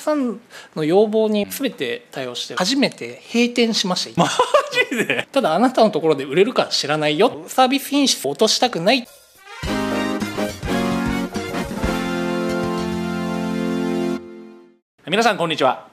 さんの要望に全て対応して初めて閉店しました。マジで？ただあなたのところで売れるか知らないよ。サービス品質を落としたくない。皆さんこんにちは。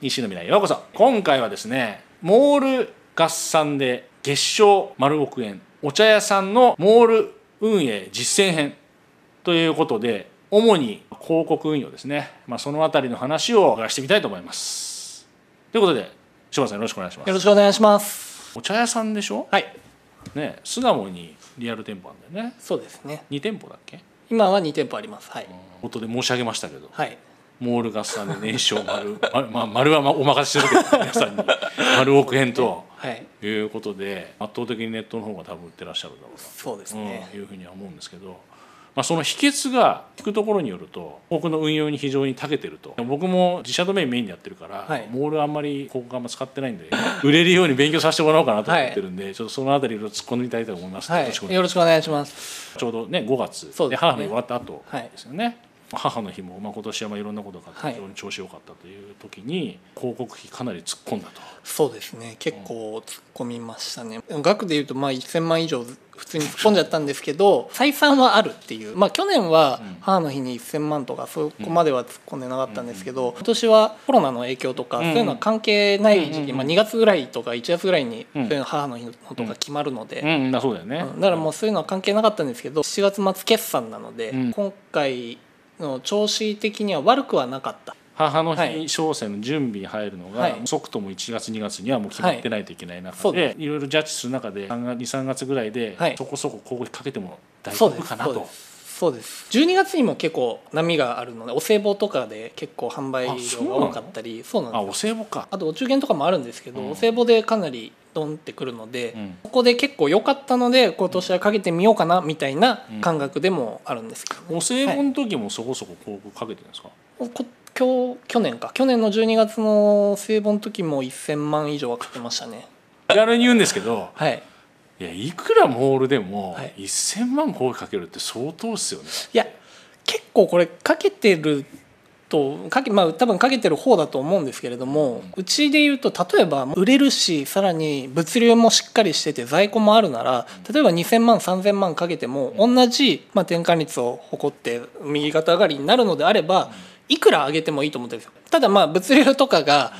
西の未来へようこそ。今回はですねモール合算で月賞丸億円。お茶屋さんのモール運営実践編ということで主に広告運用ですね、まあ、そのあたりの話をしてみたいと思います。ということで柴田さんよろしくお願いします。よろしくお願いします。お茶屋さんでしょ？はい。ね巣鴨にリアル店舗あるんだよね。そうですね。2店舗だっけ？今は2店舗あります。はい。冒頭で申し上げましたけど。はい。モール合算で年商丸丸, まあ、丸はまあお任せしてるけど皆さんに。丸億円と。はい。いうことで圧倒的にネットの方が多分売ってらっしゃるだろうそうですな、ね。うん、いうふうには思うんですけど、まあ、その秘訣が聞くところによると広告の運用に非常に長けてると。僕も自社ドメインメインでやってるから、はい。モールあんまり広告あんま使ってないんで売れるように勉強させてもらおうかなと思ってるんで、ちょっとそのあたりいろいろ突っ込んでみたいと思います、はよろしくお願いしますいよろしくお願いします。ちょうどね5月。で母の日終わった後はいですよね、母の日も、まあ、今年はまあいろんなことがあってはい。非常に調子良かったという時に広告費かなり突っ込んだと。そうですね。結構突っ込みましたね。額でいうとまあ1000万以上普通に突っ込んじゃったんですけど採算はあるっていう。まあ去年はうん。母の日に1000万とかそこまでは突っ込んでなかったんですけど今年はコロナの影響とかうん。そういうのは関係ない時うん期まあ2月ぐらいとか1月ぐらいにうん。そういうの母の日のとか決まるのうでん、だそうだよね、うん。だからもうそういうのは関係なかったんですけど7月末決算なのでうん。今回の調子的には悪くはなかった。母のはい日商戦の準備に入るのが、はい。遅くとも1月2月にはもう決まってないといけない中で、い、ろいろジャッジする中で23月ぐらいで、はい。そこそこ広告費かけても大丈夫かなとそうです。そうです12月にも結構波があるのでお歳暮とかで結構販売量が多かったりそうなんですあお歳暮か。あとお中元とかもあるんですけど、うん。お歳暮でかなりドンってくるので、うん。ここで結構良かったので今年はかけてみようかなみたいな感覚でもあるんですけどね、お歳暮の時もそこそこ広告かけてるんですか、こ今日去年か。去年の12月のお歳暮の時も1000万以上はかけましたね。気軽に言うんですけどはいいやいくらモールでもはい。1000万広告かけるって相当っすよね。いや結構これかけてるとかけまあ多分かけてる方だと思うんですけれども、うちで言うと例えば売れるしさらに物流もしっかりしてて在庫もあるなら例えば2,000万3,000万かけても同じ、まあ、転換率を誇って右肩上がりになるのであればいくら上げてもいいと思ってるんですよ。ただまあ物流とかが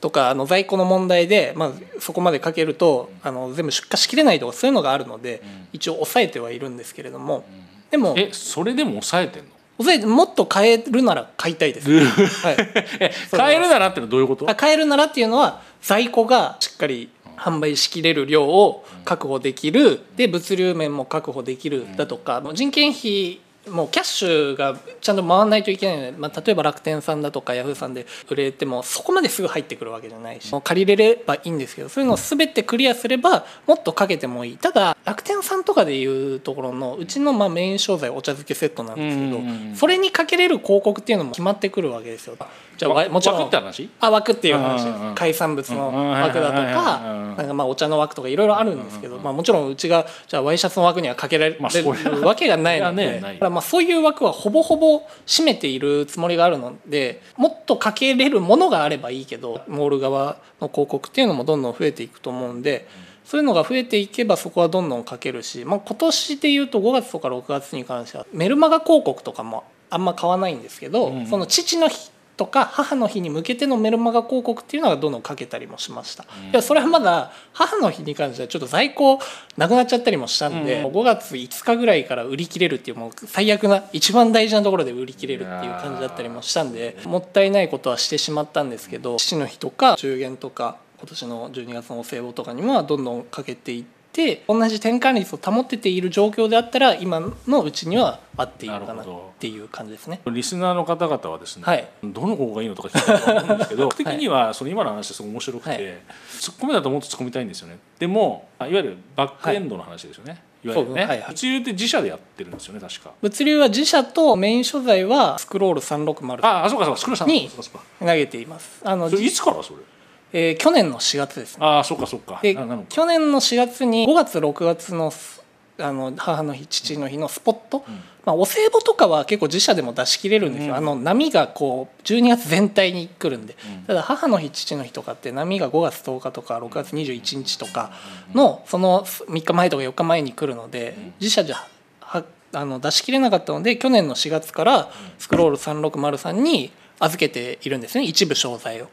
とかあの在庫の問題で、まあ、そこまでかけるとあの全部出荷しきれないとかそういうのがあるので一応抑えてはいるんですけれどもでもえそれでも抑えてんの？抑えてもっと買えるなら買いたいです、はい、え買えるならってのはどういうこと？あ買えるならっていうのは在庫がしっかり販売しきれる量を確保できる。で物流面も確保できるだとか人件費もうキャッシュがちゃんと回らないといけないので、まあ、例えば楽天さんだとかヤフーさんで売れてもそこまですぐ入ってくるわけじゃないし借りれればいいんですけどそういうのを全てクリアすればもっとかけてもいい。ただ楽天さんとかでいうところのうちのまあメイン商材お茶漬けセットなんですけどうんうんうんそれにかけれる広告っていうのも決まってくるわけですよ。じゃあわもちろん枠って話？あ枠っていう話。うんうんうん海産物のうん枠だとかなんかまあお茶の枠とかいろいろあるんですけど、まあ、もちろんうちがじゃあワイシャツの枠にはかけられるわけがないのでまあそういう枠はほぼほぼ占めているつもりがあるのでもっとかけれるものがあればいいけどモール側の広告っていうのもどんどん増えていくと思うんで。そういうのが増えていけばそこはどんどんかけるし、まあ、今年でいうと5月とか6月に関してはメルマガ広告とかもあんま買わないんですけど、うんその父の日とか母の日に向けてのメルマガ広告っていうのがどんどんかけたりもしました、いやそれはまだ母の日に関してはちょっと在庫なくなっちゃったりもしたんで、うん。もう5月5日ぐらいから売り切れるっていうもう最悪な一番大事なところで売り切れるっていう感じだったりもしたんでもったいないことはしてしまったんですけど父の日とか中元とか今年の12月のお歳暮とかにはどんどんかけていって同じ転換率を保ってている状況であったら今のうちには合っているかなっていう感じですね。リスナーの方々はですね、はい。どの方がいいのとか聞 いたと思うんですけど僕的にはその今の話すごい面白くて、はい。ツッコミだともっと突っ込みたいんですよね。でもあいわゆるバックエンドの話ですよね、い、わゆるね、はいはい。物流って自社でやってるんですよね確か。物流は自社とメイン所在はスクロール360ああそうかそうか。スクロールさんに投げています。あのいつからそれ？えー去年の4月ですね。ああそうかそうか。で去年の4月に5月6月のあの母の日父の日のスポット、まあ、お歳暮とかは結構自社でも出し切れるんですよ、うん。あの波がこう12月全体に来るんで、うん。ただ母の日父の日とかって波が5月10日とか6月21日とかのその3日前とか4日前に来るのでうん。自社じゃはあの出し切れなかったので去年の4月からスクロール3603に預けているんですね。一部商材を。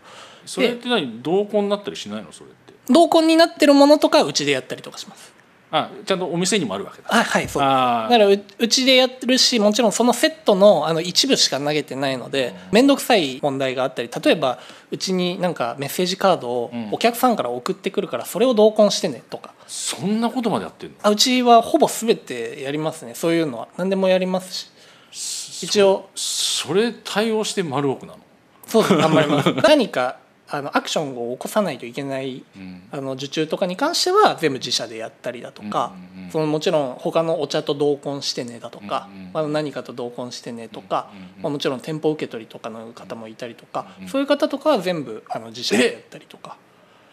それって何？同梱になったりしないの？それって。同梱になってるものとかうちでやったりとかします。あちゃんとお店にもあるわけだ。あはいそうだからううちでやってるしもちろんそのセットのあの一部しか投げてないので面倒くさい問題があったり例えばうちになんかメッセージカードをうん。お客さんから送ってくるからそれを同梱してねとか。そんなことまでやってんの？あうちはほぼ全てやりますね。そういうのは。何でもやりますし。一応。それ対応して丸奥なの、そうです。頑張ります。何かあのアクションを起こさないといけないうん。あの受注とかに関しては全部自社でやったりだとか、うんうんうん。そのもちろん他のお茶と同梱してねだとか、うんうんまあ、何かと同梱してねとか、うんうんうんまあ、もちろん店舗受け取りとかの方もいたりとか、うん。そういう方とかは全部あの自社でやったりとか。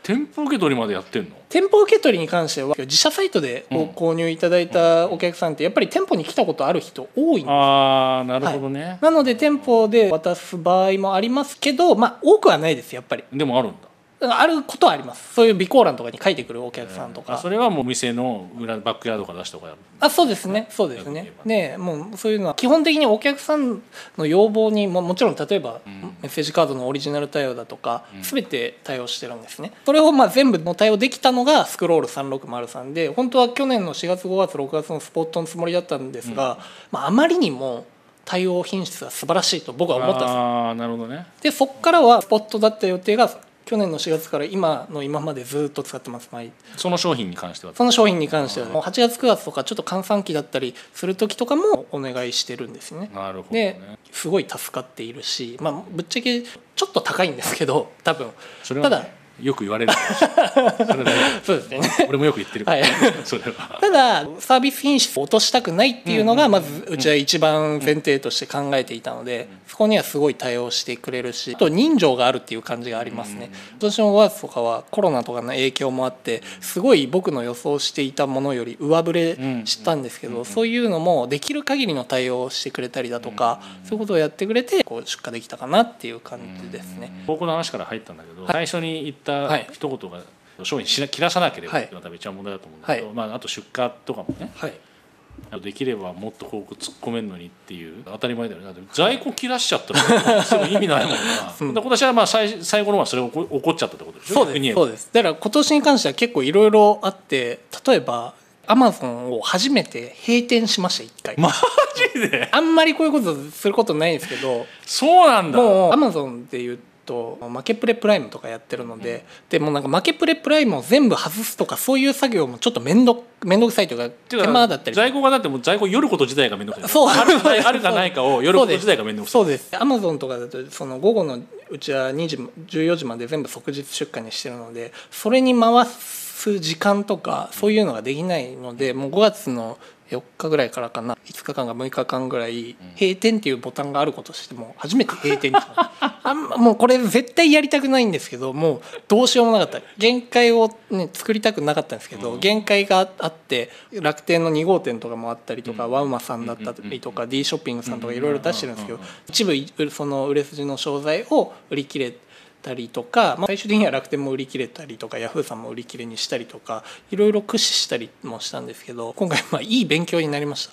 店舗受け取りまでやってんの？店舗受け取りに関しては自社サイトでごうん。購入いただいたお客さんってやっぱり店舗に来たことある人多いんですああなるほどね、なので店舗で渡す場合もありますけど、まあ、多くはないですやっぱり。でもあるんだあることはあります。そういう備考欄とかに書いてくるお客さんとか、あそれはもう店の裏バックヤードから出した方がやる。あそうですね。そうですね。ねもうそういうのは基本的にお客さんの要望にももちろん例えば、うん。メッセージカードのオリジナル対応だとか、うん。全て対応してるんですね。それをまあ全部の対応できたのがスクロール3603で本当は去年の4月5月6月のスポットのつもりだったんですが、まあ、あまりにも対応品質が素晴らしいと僕は思ったんですああなるほどね。でそこからはスポットだった予定が去年の4月から今の今までずっと使ってます毎。その商品に関しては？その商品に関しては。もう8月9月とかちょっと閑散期だったりする時とかもお願いしてるんですね。なるほどでねすごい助かっているし、まあ、ぶっちゃけちょっと高いんですけど多分。それは、ね、ただよく言われる。そうですね。俺もよく言ってる。はい。それは。ただサービス品質を落としたくないっていうのがまずうちは一番前提として考えていたのでそこにはすごい対応してくれるしあと人情があるっていう感じがありますね。今年の5月とかはコロナとかの影響もあってすごい僕の予想していたものより上振れしたんですけどそういうのもできる限りの対応をしてくれたりだとかそういうことをやってくれてこう出荷できたかなっていう感じですね。高校の話から入ったんだけど、はい。最初に言ったはい。一言が商品しな切らさなければはい。っていうのが多分一番問題だと思うんだけど、はい。まあ、あと出荷とかもね。はい。できればもっと広告突っ込めるのにっていう当たり前だよね。在庫切らしちゃったらすぐ意味ないもんな、う。んで今年はまあ最最後のはそれ起こ起こっちゃったってことでしょ？そうです。だから今年に関しては結構いろいろあって例えばアマゾンを初めて閉店しました一回、マジで？あんまりこういうことすることないんですけど。そうなんだ。もうアマゾンで言うとマケプレプライムとかやってるので、でもなんかマケプレプライムを全部外すとかそういう作業もちょっと面倒面倒くさいというか手間だったり在庫がだってもう在庫寄ること自体が面倒くさい。そう。あるかあるかないかを寄ること自体が面倒くさい。そうです。アマゾンとかだとその午後のうちは2時14時まで全部即日出荷にしてるのでそれに回す時間とかそういうのができないのでもう5月の4日ぐらいからかな。5日間か6日間ぐらい閉店っていうボタンがあることしても初めて閉店あんまもうこれ絶対やりたくないんですけどもうどうしようもなかった。限界を、ね、作りたくなかったんですけど、限界があって楽天の2号店とかもあったりとか、ワウマさんだったりとか、D ショッピングさんとかいろいろ出してるんですけど、一部その売れ筋の商材を売り切れたりとか、まあ、最終的には楽天も売り切れたりとかヤフーさんも売り切れにしたりとかいろいろ駆使したりもしたんですけど今回まあいい勉強になりました。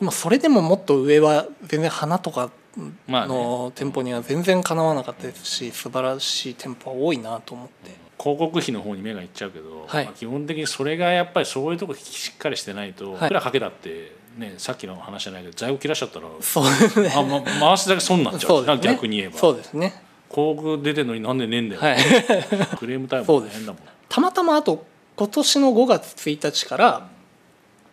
まあそれでももっと上は全然花とかの店舗には全然かなわなかったですし素晴らしい店舗は多いなと思って。広告費の方に目がいっちゃうけど、はい。まあ基本的にそれがやっぱりそういうとこしっかりしてないと、はい。いくらかけたってねさっきの話じゃないけど在庫切らしちゃったらそうですね。あ、ま、回すだけ損になっちゃう。うですね。逆に言えば。そうですね広告出てんのになんでねえんだよ、はい。クレームタイムそうです。大変だもん。たまたまあと今年の5月1日から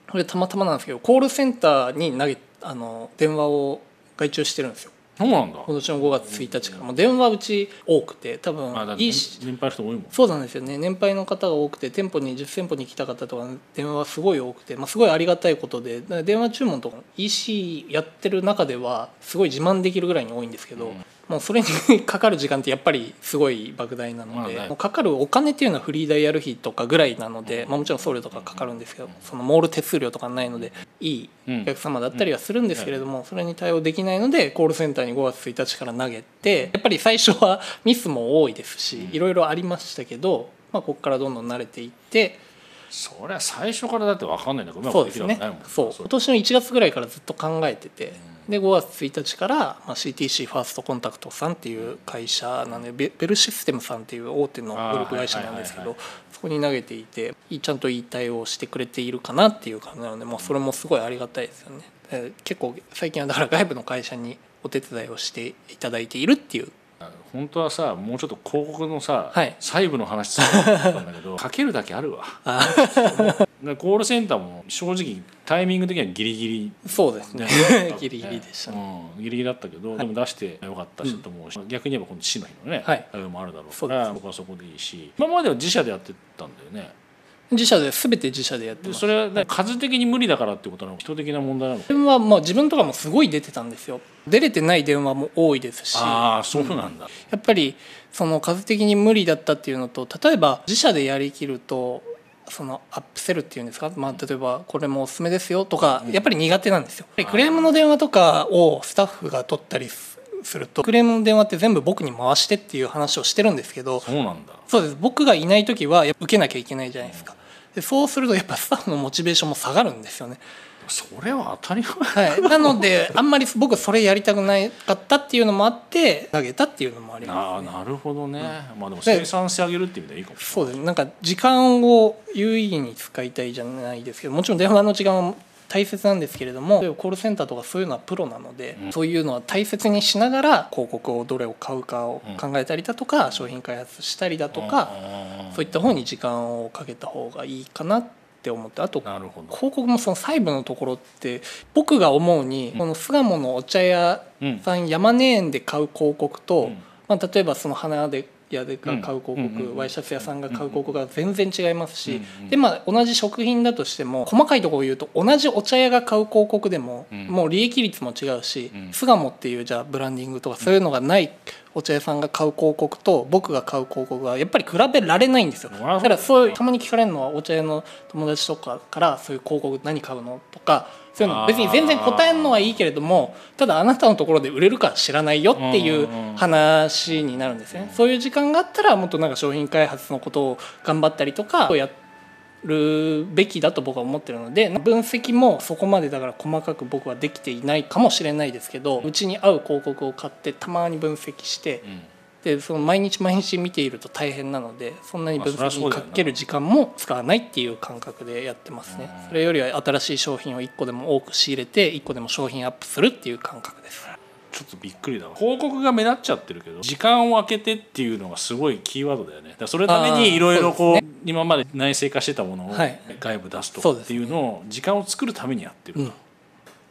これたまたまなんですけどコールセンターに投げあの電話を外注してるんですよ。そうなんだ。今年の5月1日から。もう電話うち多くて多分いいし年配の人多いもん。そうなんですよね。年配の方が多くて店舗に10店舗に来た方とか電話はすごい多くて、まあ、すごいありがたいことで電話注文とか EC やってる中ではすごい自慢できるぐらいに多いんですけど、うんもうそれにかかる時間ってやっぱりすごい莫大なので、もうかかるお金っていうのはフリーダイヤル費とかぐらいなので、まあ、もちろん送料とかかかるんですけどそのモール手数料とかないのでいいお客様だったりはするんですけれども、それに対応できないのでコールセンターに5月1日から投げてやっぱり最初はミスも多いですしいろいろありましたけど、まあ、ここからどんどん慣れていって。そりゃ最初からだって分かんないんだからそうですね。そう。今年の1月ぐらいからずっと考えてて、で5月1日から、まあ、CTC ファーストコンタクトさんっていう会社なんでベベルシステムさんっていう大手のグループ会社なんですけどそこに投げていてちゃんといい対応をしてくれているかなっていう感じなので、まあ、それもすごいありがたいですよね。で結構最近はだから外部の会社にお手伝いをしていただいているっていう本当はさもうちょっと広告のさ、はい。細部の話と思ったんだけど かけるだけあるわ。でコールセンターも正直タイミング的にはギリギリそうですね。ねギリギリでしたね。うん、ギリギリだったけど、でも出してよかったしと思うし、逆に言えばこの父の日のね、はい。もあるだろうから僕はそこでいいし今までは自社でやってたんだよね自社で全て自社でやってでます。それはね数的に無理だからってことなの？人的な問題なの？電話まあ自分とかもすごい出てたんですよ。出れてない電話も多いですし。ああそうなんだ、やっぱりその数的に無理だったっていうのと例えば自社でやりきるとそのアップセルっていうんですか、まあ、例えばこれもおすすめですよとかやっぱり苦手なんですよ。クレームの電話とかをスタッフが取ったりすするとクレームの電話って全部僕に回してっていう話をしてるんですけどそうなんだ。そうです。僕がいない時は受けなきゃいけないじゃないですか。でそうするとやっぱスタッフのモチベーションも下がるんですよね。それは当たり前。はい、なのであんまり僕それやりたくなかったっていうのもあって投げたっていうのもありあます、ね、あなるほどね、まあでもで生産性上げるって意味ではいいかもそうです。なんか時間を有意義に使いたいじゃないですけどもちろん電話の時間も大切なんですけれどもコールセンターとかそういうのはプロなので、うん。そういうのは大切にしながら広告をどれを買うかを考えたりだとか、商品開発したりだとか、そういった方に時間をかけた方がいいかなって思ってあと広告もその細部のところって僕が思うに、この巣鴨のお茶屋さん、山根園で買う広告と、うん。まあ、例えばその花で屋で買う広告、ワイシャツ屋さんが買う広告が全然違いますし、でまあ同じ食品だとしても細かいところを言うと同じお茶屋が買う広告でも、うん。もう利益率も違うし、うん。巣鴨っていうじゃあブランディングとかそういうのがないお茶屋さんが買う広告と僕が買う広告はやっぱり比べられないんですよ。だからそういうたまに聞かれるのはお茶屋の友達とかからそういう広告何買うの？とかそういうの別に全然答えるのはいいけれどもただあなたのところで売れるか知らないよっていう話になるんですね。そういう時間があったらもっとなんか商品開発のことを頑張ったりとかやるべきだと僕は思ってるので分析もそこまでだから細かく僕はできていないかもしれないですけどうちに合う広告を買ってたまに分析してうんでその毎日毎日見ていると大変なのでそんなに分析にかける時間も使わないっていう感覚でやってますね。それよりは新しい商品を1個でも多く仕入れて1個でも商品アップするっていう感覚です。ちょっとびっくりだわ。広告が目立っちゃってるけど時間を空けてっていうのがすごいキーワードだよね。だそれのためにいろいろこうそうで今まで内製化してたものをはい。外部出すとっていうのを時間を作るためにやってるうん。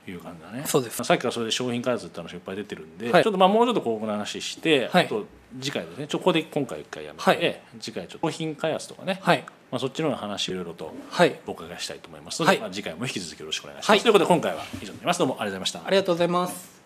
という感じだね、そうです。さっきからそれで商品開発って話がいっぱい出てるんで、はい。ちょっとまあもうちょっと広告の話して、はい。あと次回ですね。ちょここで今回一回やめて、はい。次回ちょっと商品開発とかね、はい。まあ、そっちの話をいろいろとはい。お伺いしたいと思いますので、はい。まあ、次回も引き続きよろしくお願いします、はい。ということで今回は以上になります。どうもありがとうございました。ありがとうございます